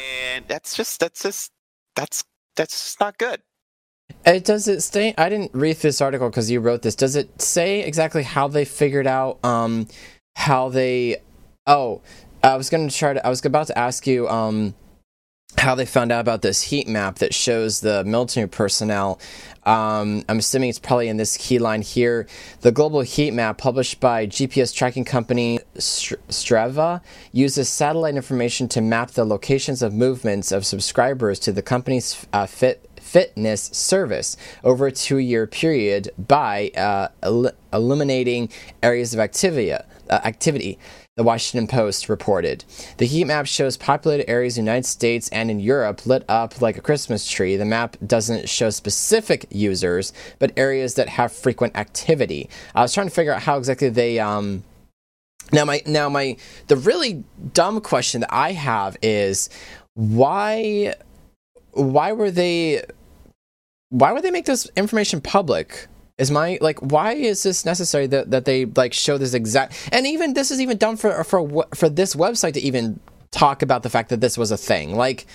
that's just that's just that's that's just not good. It does it stay? I didn't read this article because you wrote this. Does it say exactly how they figured out um how they? Oh, I was gonna try to. I was about to ask you um how they found out about this heat map that shows the military personnel. Um, I'm assuming it's probably in this key line here. The global heat map, published by GPS tracking company Str- Strava, uses satellite information to map the locations of movements of subscribers to the company's uh, fit fitness service over a two-year period by uh, el- eliminating areas of activity. Uh, activity. The Washington Post reported. The heat map shows populated areas in the United States and in Europe lit up like a Christmas tree. The map doesn't show specific users, but areas that have frequent activity. I was trying to figure out how exactly they um, now my now my the really dumb question that I have is why why were they why would they make this information public? Is my like why is this necessary that, that they like show this exact and even this is even done for for for this website to even talk about the fact that this was a thing. Like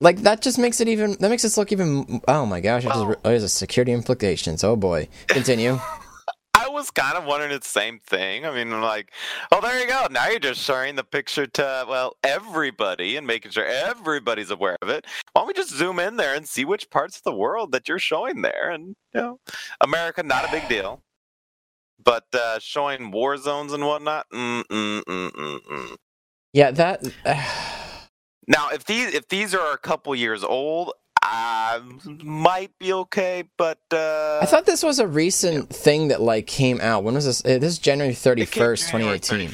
like that just makes it even that makes this look even oh my gosh Well- oh. re- oh, there's a security implications. Oh boy. Continue was kind of wondering the same thing. I mean, I'm like, oh, there you go. Now you're just sharing the picture to well everybody and making sure everybody's aware of it. Why don't we just zoom in there and see which parts of the world that you're showing there? And you know, America, not a big deal, but uh, showing war zones and whatnot. Mm, mm, mm, mm, mm. yeah that Now, if these if these are a couple years old, I might be okay. But uh, I thought this was a recent thing that like came out when was this Uh, this is January thirty first, twenty eighteen.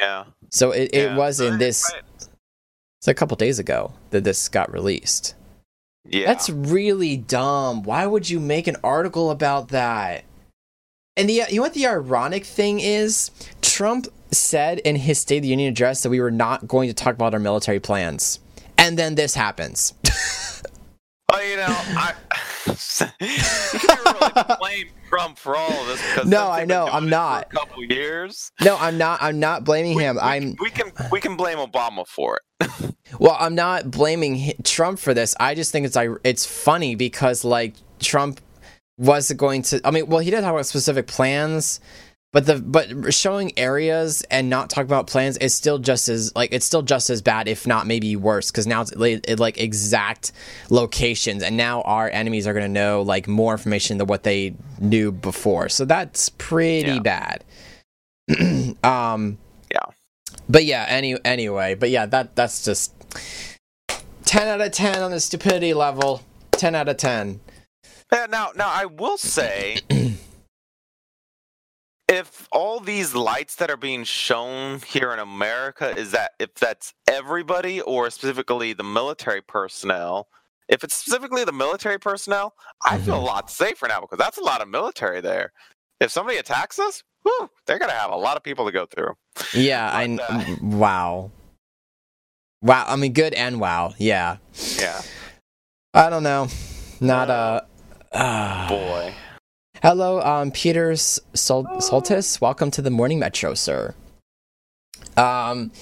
Yeah, so it, it was in this it's a couple days ago that this got released Yeah, That's really dumb. Why would you make an article about that? And the you know what the ironic thing is? Trump said in his State of the Union address that we were not going to talk about our military plans. And then this happens. Well, you know, I you can't really blame Trump for all of this because No, I know, I'm not. A couple years. No, I'm not I'm not blaming We- him. we, I'm we can we can blame Obama for it. Well, I'm not blaming Trump for this. I just think it's it's funny because like Trump was going to. I mean, well, he did talk about specific plans, but the but showing areas and not talking about plans is still just as like it's still just as bad, if not maybe worse, because now it's it, like exact locations, and now our enemies are going to know like more information than what they knew before. So that's pretty Yeah. bad. um. Yeah. But yeah, any anyway, but yeah, that that's just ten out of ten on the stupidity level. Ten out of ten. Yeah, now, now I will say, if all these lights that are being shown here in America is that if that's everybody or specifically the military personnel, if it's specifically the military personnel, I feel a Mhm. lot safer now because that's a lot of military there. If somebody attacks us, whew, they're gonna have a lot of people to go through. Yeah, I uh, wow. Wow, I mean good and wow. Yeah. Yeah, I don't know. Not uh, uh boy. Hello, um Peter Sol- Soltis. Welcome to the Morning Metro, sir. Um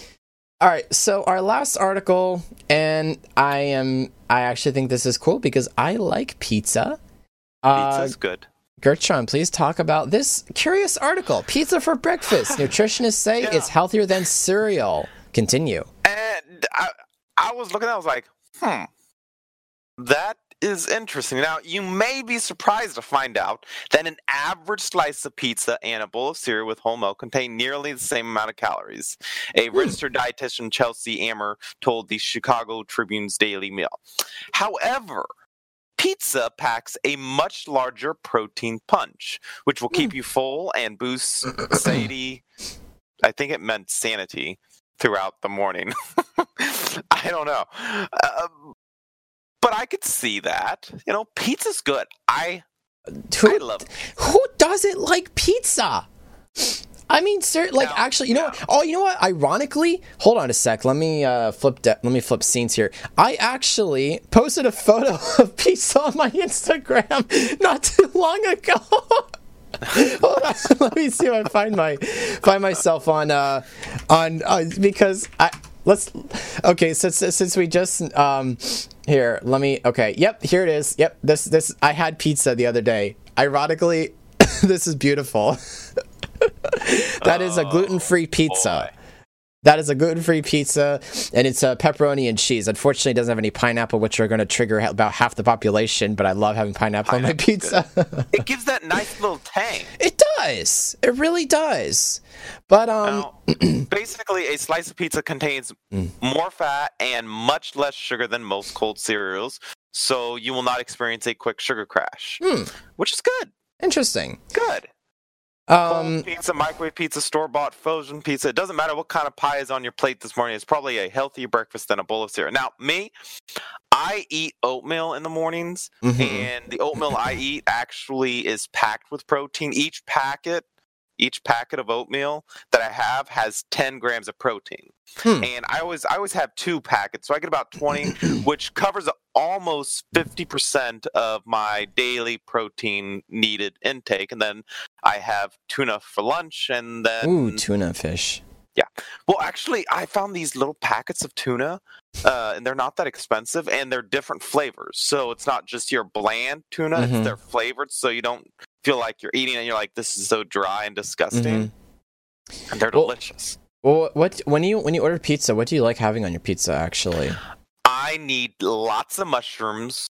all right, so our last article and I am I actually think this is cool because I like pizza. Uh, Pizza's good. Gertrude, please talk about this curious article. Pizza for breakfast. Nutritionists say Yeah. it's healthier than cereal. Continue. And I, I was looking, I was like, hmm, that is interesting. Now, you may be surprised to find out that an average slice of pizza and a bowl of cereal with whole milk contain nearly the same amount of calories. A registered dietitian, Chelsey Amer, told the Chicago Tribune's Daily Mail. However, Pizza packs a much larger protein punch, which will keep you full and boost satiety. I think it meant sanity throughout the morning. I don't know. Uh, but I could see that. You know, pizza's good. I I Who, love who doesn't like pizza? I mean, sir, like Now- actually, you know now- what? Oh, you know what? Ironically, hold on a sec. Let me uh, flip. De- let me flip scenes here. I actually posted a photo of pizza on my Instagram not too long ago. hold on, let me see if I find my find myself on uh on uh, because I let's okay since since we just um here let me okay yep here it is yep this this I had pizza the other day. Ironically, this is beautiful. that is a oh, gluten-free pizza. boy. That is a gluten-free pizza, and it's a pepperoni and cheese. Unfortunately, it doesn't have any pineapple, which are going to trigger about half the population. But I love having pineapple on my pizza. It gives that nice little tang. it does. It really does. But um, Now, basically, a slice of pizza contains Mm. more fat and much less sugar than most cold cereals, so you will not experience a quick sugar crash, Hmm. which is good. interesting. Good. Um, pizza, microwave pizza, store bought, frozen pizza. It doesn't matter what kind of pie is on your plate this morning. It's probably a healthier breakfast than a bowl of cereal. Now, me, I eat oatmeal in the mornings, mhm. and the oatmeal I eat actually is packed with protein. Each packet, each packet of oatmeal that I have has 10 grams of protein. Hmm. And I always I always have two packets, so I get about 20, which covers almost 50% of my daily protein needed intake. And then I have tuna for lunch, and then Ooh, tuna fish. Yeah. Well, actually, I found these little packets of tuna, uh, and they're not that expensive, and they're different flavors. So it's not just your bland tuna; Mhm. it's they're flavored, so you don't feel like you're eating and You're like, this is so dry and disgusting, and they're Well- delicious. Well, what when you when you order pizza, what do you like having on your pizza? Actually, I need lots of mushrooms,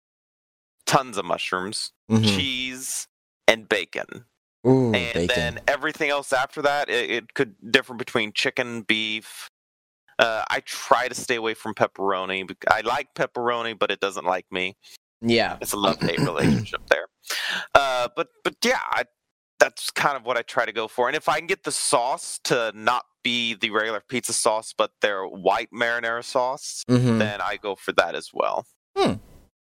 tons of mushrooms, Mhm. cheese, and bacon. Ooh, and bacon. then everything else after that it, it could differ between chicken beef uh, i try to stay away from pepperoni i like pepperoni but it doesn't like me yeah. it's a love-hate relationship there uh, but but yeah I, that's kind of what i try to go for and if i can get the sauce to not be the regular pizza sauce but their white marinara sauce hmm then i go for that as well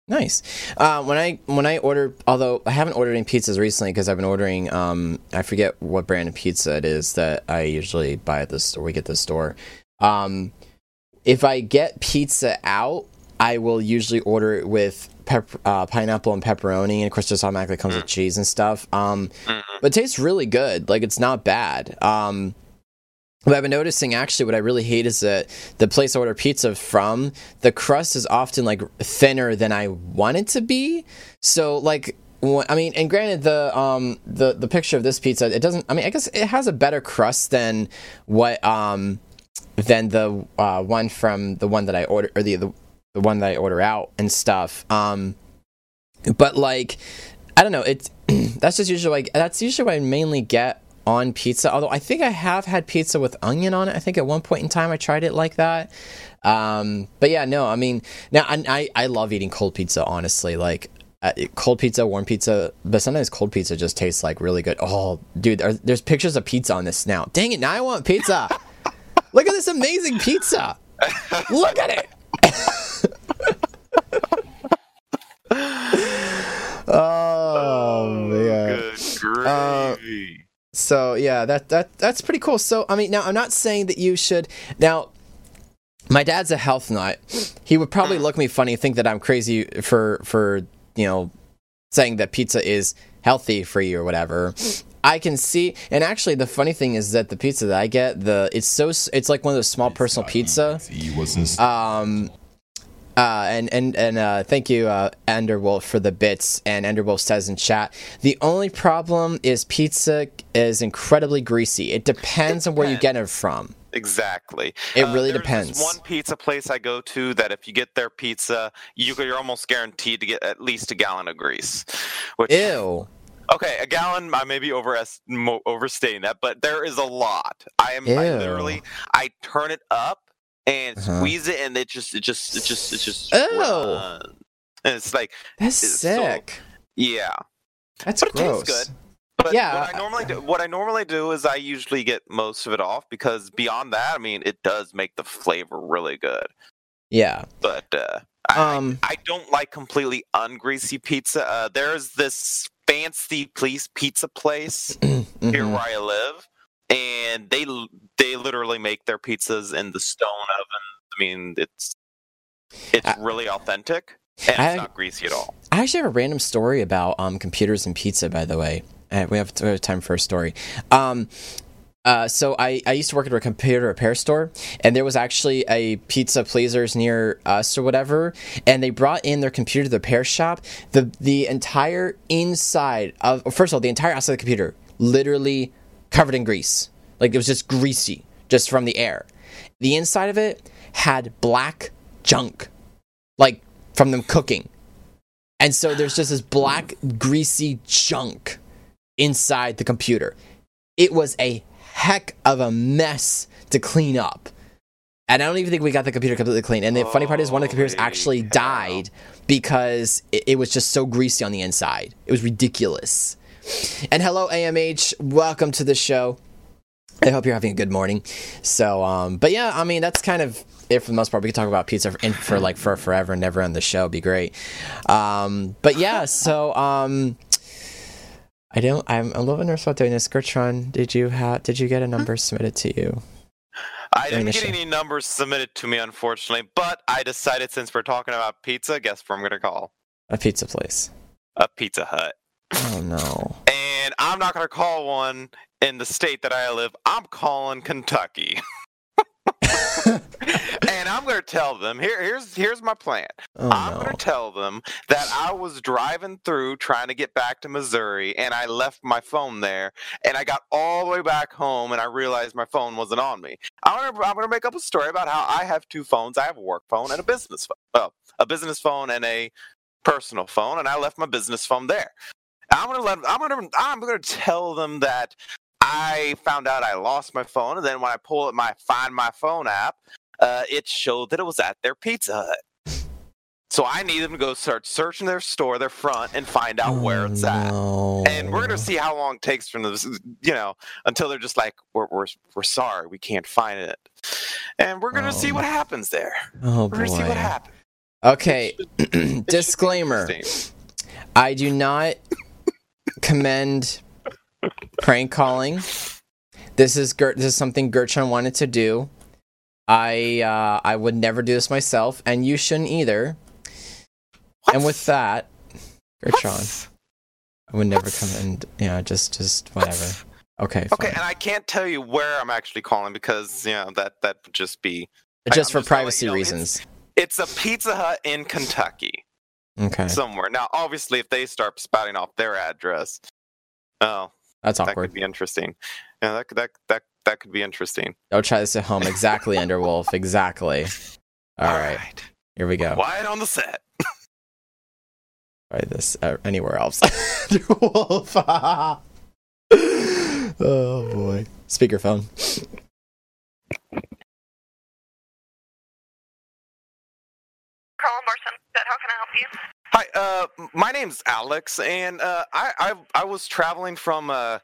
Nice. Uh, when I when I order, although I haven't ordered any pizzas recently because I've been ordering. Um, I forget what brand of pizza it is that I usually buy at the store. We get the store. Um, if I get pizza out, I will usually order it with pep- uh, pineapple and pepperoni, and of course, just automatically comes with cheese and stuff. Um, Mhm. but it tastes really good. Like it's not bad. Um, but I've been noticing actually what I really hate is that the place I order pizza from, the crust is often like thinner than I want it to be. So like I mean, and granted the um the the picture of this pizza, it doesn't I mean, I guess it has a better crust than what um than the uh, one from the one that I order or the, the the one that I order out and stuff. Um but like I don't know, it's that's just usually like that's usually what I mainly get on pizza. Although I think I have had pizza with onion on it. I think at one point in time I tried it like that. Um, but yeah, no, I mean, now I, I I love eating cold pizza. Honestly, like uh, cold pizza, warm pizza, but sometimes cold pizza just tastes like really good. Oh, dude, there, there's pictures of pizza on this now. Dang it, now I want pizza. Look at this amazing pizza. Look at it. Oh man. good Uh, So yeah, that that that's pretty cool. So I mean, now I'm not saying that you should. Now, my dad's a health nut. He would probably look at me funny, and think that I'm crazy for for you know saying that pizza is healthy for you or whatever. I can see, and actually, the funny thing is that the pizza that I get, the it's so it's like one of those small personal pizza. Um, uh, and and and uh, thank you, uh, Enderwolf, for the bits. And Enderwolf says in chat, the only problem is pizza is incredibly greasy. It depends on where you get it from. Exactly. It Uh, really depends. One pizza place I go to that if you get their pizza, you, you're almost guaranteed to get at least a gallon of grease. Which, Ew. Okay, a gallon. I may be over overstating that, but there is a lot. I am. I literally. I turn it up and Uh-huh. squeeze it, and it just. It just. It just. It just. Oh. And it's like, That's It's so- sick. yeah. That's But it tastes good. But Yeah, what I normally do, what I normally do is I usually get most of it off because beyond that, I mean, it does make the flavor really good. Yeah. But uh, I, Um. I don't like completely ungreasy pizza. Uh, there's this fancy place pizza place here mhm. where I live and they they literally make their pizzas in the stone oven. I mean, it's it's I- really authentic and I- it's not greasy at all. I actually have a random story about um, computers and pizza, by the way. Uh, we, have, we have time for a story. Um, uh, so I, I used to work at a computer repair store, and there was actually a pizza pleasers near us or whatever, and they brought in their computer to the repair shop. The the entire inside of first of all, the entire outside of the computer literally covered in grease, like it was just greasy just from the air. The inside of it had black junk, like from them cooking. And so there's just this black, greasy junk inside the computer. It was a heck of a mess to clean up. And I don't even think we got the computer completely clean. And the funny part is, one of the computers actually cow. died because it, it was just so greasy on the inside. It was ridiculous. And hello, AMH. Welcome to the show. I hope you're having a good morning. So, um, but yeah, I mean, that's kind of it for the most part. We could talk about pizza for, in, for like for forever and never end the show. It'd be great. Um, but yeah, so um, I don't. I'm a little nervous about doing this. Gertrude, did you have? Did you get a number submitted to you? I didn't get show. any numbers submitted to me, unfortunately, but I decided since we're talking about pizza, guess where I'm going to call? A pizza place. A Pizza Hut. Oh no. And I'm not going to call one in the state that I live. I'm calling Kentucky. and I'm going to tell them here. Here's here's my plan. Oh I'm no. going to tell them that I was driving through trying to get back to Missouri, and I left my phone there, and I got all the way back home, and I realized my phone wasn't on me. I'm going to I'm to make up a story about how I have two phones. I have a work phone and a business phone. Well, a business phone and a personal phone, and I left my business phone there. I'm gonna let I'm gonna I'm gonna tell them that I found out I lost my phone, and then when I pull up my Find My Phone app, uh, it showed that it was at their Pizza Hut. So I need them to go start searching their store, their front, and find out where Oh, it's at. And we're gonna see how long it takes from this, you know, until they're just like, "We're we're we're sorry, we can't find it," and we're gonna see Oh. what happens there. Oh We're gonna see what happens. Okay. It should be Disclaimer. I do not commend prank calling. This is Gert, this is something Gertrude wanted to do. I uh, I would never do this myself, and you shouldn't either. And with that, Gertrude, I would never What? come and yeah, just just whatever. Okay, Okay, fine. and I can't tell you where I'm actually calling because you know that that would just be. just for just privacy you know, reasons. It's a Pizza Hut in Kentucky Okay, somewhere. Now, obviously, if they start spouting off their address, oh, that's that awkward. could be interesting. Yeah, that could that that that could be interesting. Don't try this at home. Exactly, Enderwolf. Exactly. All right, here we go. Quiet on the set. try this uh, anywhere else. Wolf. oh boy. Speakerphone. Carl Morrison. How can I help you? Hi, uh, my name's Alex, and uh, I, I I was traveling from uh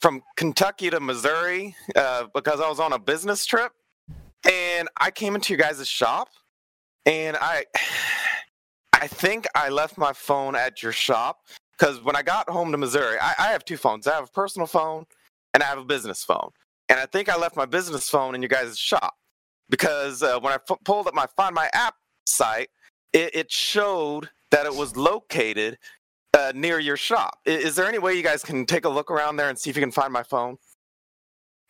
from Kentucky to Missouri uh, because I was on a business trip, and I came into your guys' shop, and I I think I left my phone at your shop because when I got home to Missouri, I, I have two phones. I have a personal phone and I have a business phone, and I think I left my business phone in your guys' shop because uh, when I f- pulled up my Find My App site, it, it showed that it was located uh, near your shop. I- Is, there any way you guys can take a look around there and see if you can find my phone?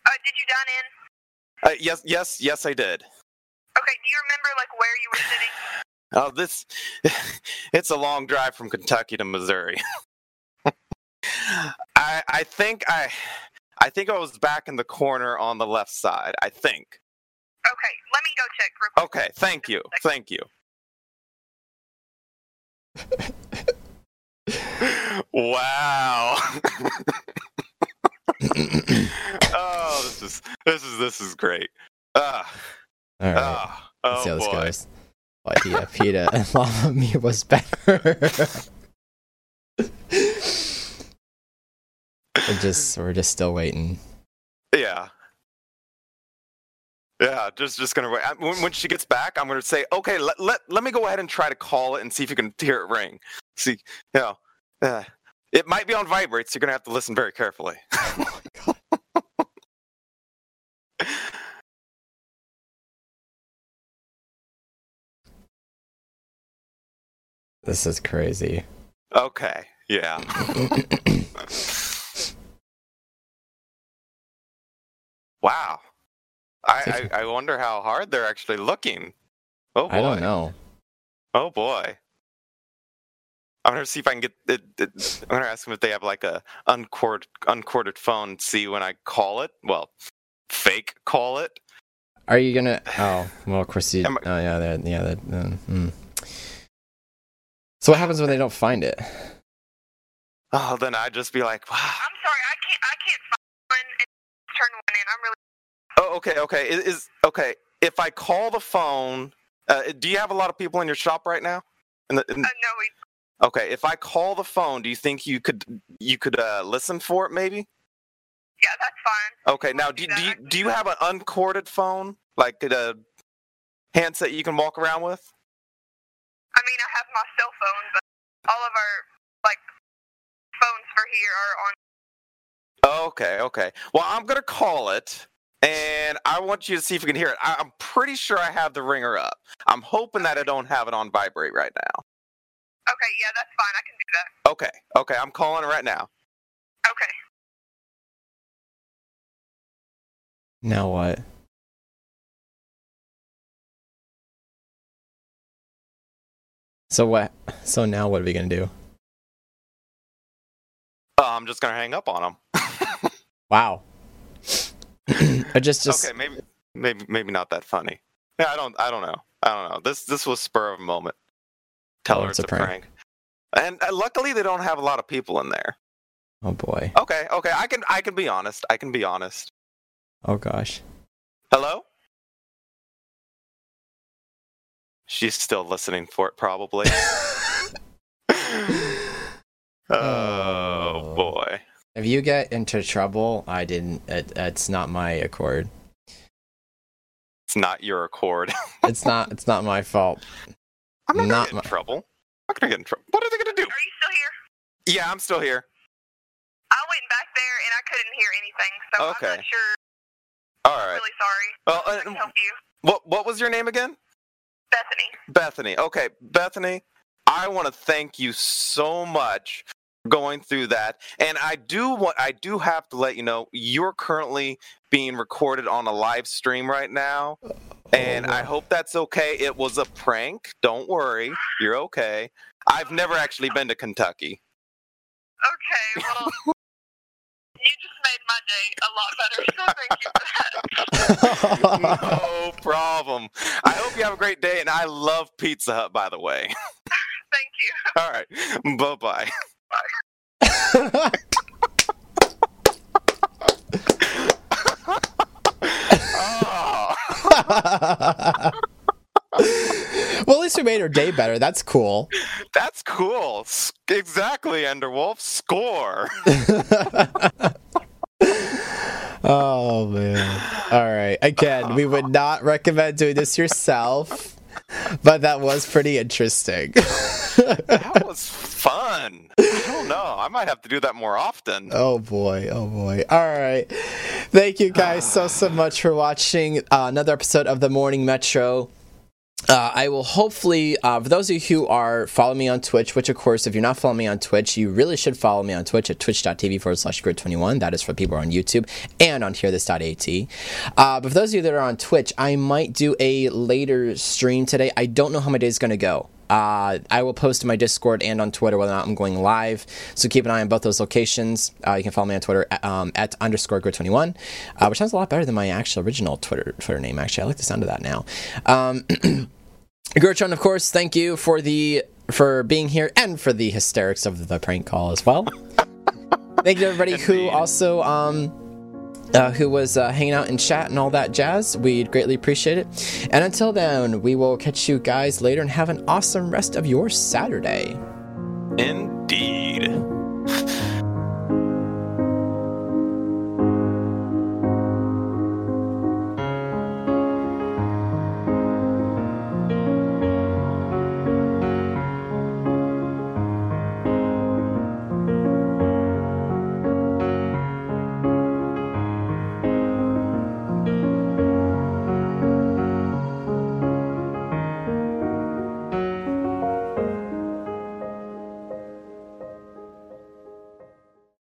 Uh, did you dine in? Uh, yes, yes, yes, I did. Okay. Do you remember like where you were sitting? Oh, this it's a long drive from Kentucky to Missouri. I I think I I think I was back in the corner on the left side. I think. Okay. Let me go check real quick. Okay, thank you. Thank you. Wow. oh, this is this is this is great. Ah, All right. ah, Let's oh see how this boy. goes. What yeah, Pita and Lava Me was better. we're just we're just still waiting. Yeah. Yeah, just just gonna when, when she gets back, I'm gonna say, okay, let, let let me go ahead and try to call it and see if you can hear it ring. See, you know, uh, it might be on vibrates. You're gonna have to listen very carefully. this is crazy. Okay. Yeah. wow. I, I I wonder how hard they're actually looking. Oh boy. I don't know. Oh boy. I'm gonna see if I can get it, it, I'm gonna ask them if they have like a uncorded uncorded phone. See when I call it. Well, fake call it. Are you gonna? Oh, well, of course you. Am Oh yeah, that yeah that. Uh, hmm. So what happens when they don't find it? Oh, then I'd just be like, wow. I'm sorry, I can't. I can't find one and turn one in. I'm really. Oh, okay, okay. Is, is okay. If I call the phone, uh, do you have a lot of people in your shop right now? In the, in, Uh, no, we, okay, if I call the phone, do you think you could you could uh, listen for it? Maybe. yeah, that's fine. Okay. Now, do, do you do you have an uncorded phone, like a handset you can walk around with? I mean, I have my cell phone, but all of our like phones for here are on. Okay, okay. Well, I'm gonna call it, and I want you to see if you can hear it. I- I'm pretty sure I have the ringer up. I'm hoping that I don't have it on vibrate right now. Okay, yeah, that's fine. I can do that. Okay, okay. I'm calling it right now. Okay. Now what? So what? So now what are we gonna do? Uh, I'm just gonna hang up on him. Wow. I just just okay, maybe maybe maybe not that funny. Yeah, I don't I don't know. I don't know. This this was spur of a moment. Tell Oh, her it's a prank. prank. And uh, luckily they don't have a lot of people in there. oh boy. Okay, okay. I can I can be honest. I can be honest. Oh gosh. Hello? She's still listening for it probably. oh boy. If you get into trouble, I didn't. It, it's not my accord. It's not your accord. It's not. It's not my fault. I'm not, Not gonna get in trouble. I'm not gonna get in trouble. What are they gonna do? Are you still here? Yeah, I'm still here. I went back there and I couldn't hear anything, so I'm not sure. All I'm really sorry. Well, I uh, can help you, What what was your name again? Bethany. Bethany. Okay, Bethany, I want to thank you so much for going through that. And I do want I do have to let you know you're currently being recorded on a live stream right now. Oh, and I hope that's okay. It was a prank. Don't worry. You're okay. I've never actually been to Kentucky. Okay, well, you just made my day a lot better, so thank you for that. no problem. I hope you have a great day and I love Pizza Hut by the way. Thank you. All right. Bye-bye. Oh. well, at least we made her day better. That's cool. That's cool. S- Exactly, Enderwolf. Score. oh man. All right. Again, we would not recommend doing this yourself, but that was pretty interesting. That was fun. Know. I might have to do that more often. Oh boy, oh boy. All right. Thank you guys so, so much for watching uh, another episode of the Morning Metro. Uh, I will hopefully, uh, for those of you who are following me on Twitch, which of course, if you're not following me on Twitch, you really should follow me on Twitch at twitch.tv forward slash grid21. That is for people on YouTube and on hearthis.at. Uh, but for those of you that are on Twitch, I might do a later stream today. I don't know how my day is going to go. Uh, I will post to my Discord and on Twitter whether or not I'm going live. So keep an eye on both those locations. Uh, you can follow me on Twitter at, um, at underscore grid21, uh, which sounds a lot better than my actual original Twitter Twitter name. Actually, I like the sound of that now. Um, Gertrude, of course, thank you for the for being here and for the hysterics of the prank call as well. thank you to everybody who also um, uh, who was uh, hanging out in chat and all that jazz. We'd greatly appreciate it. And until then, we will catch you guys later and have an awesome rest of your Saturday. Indeed.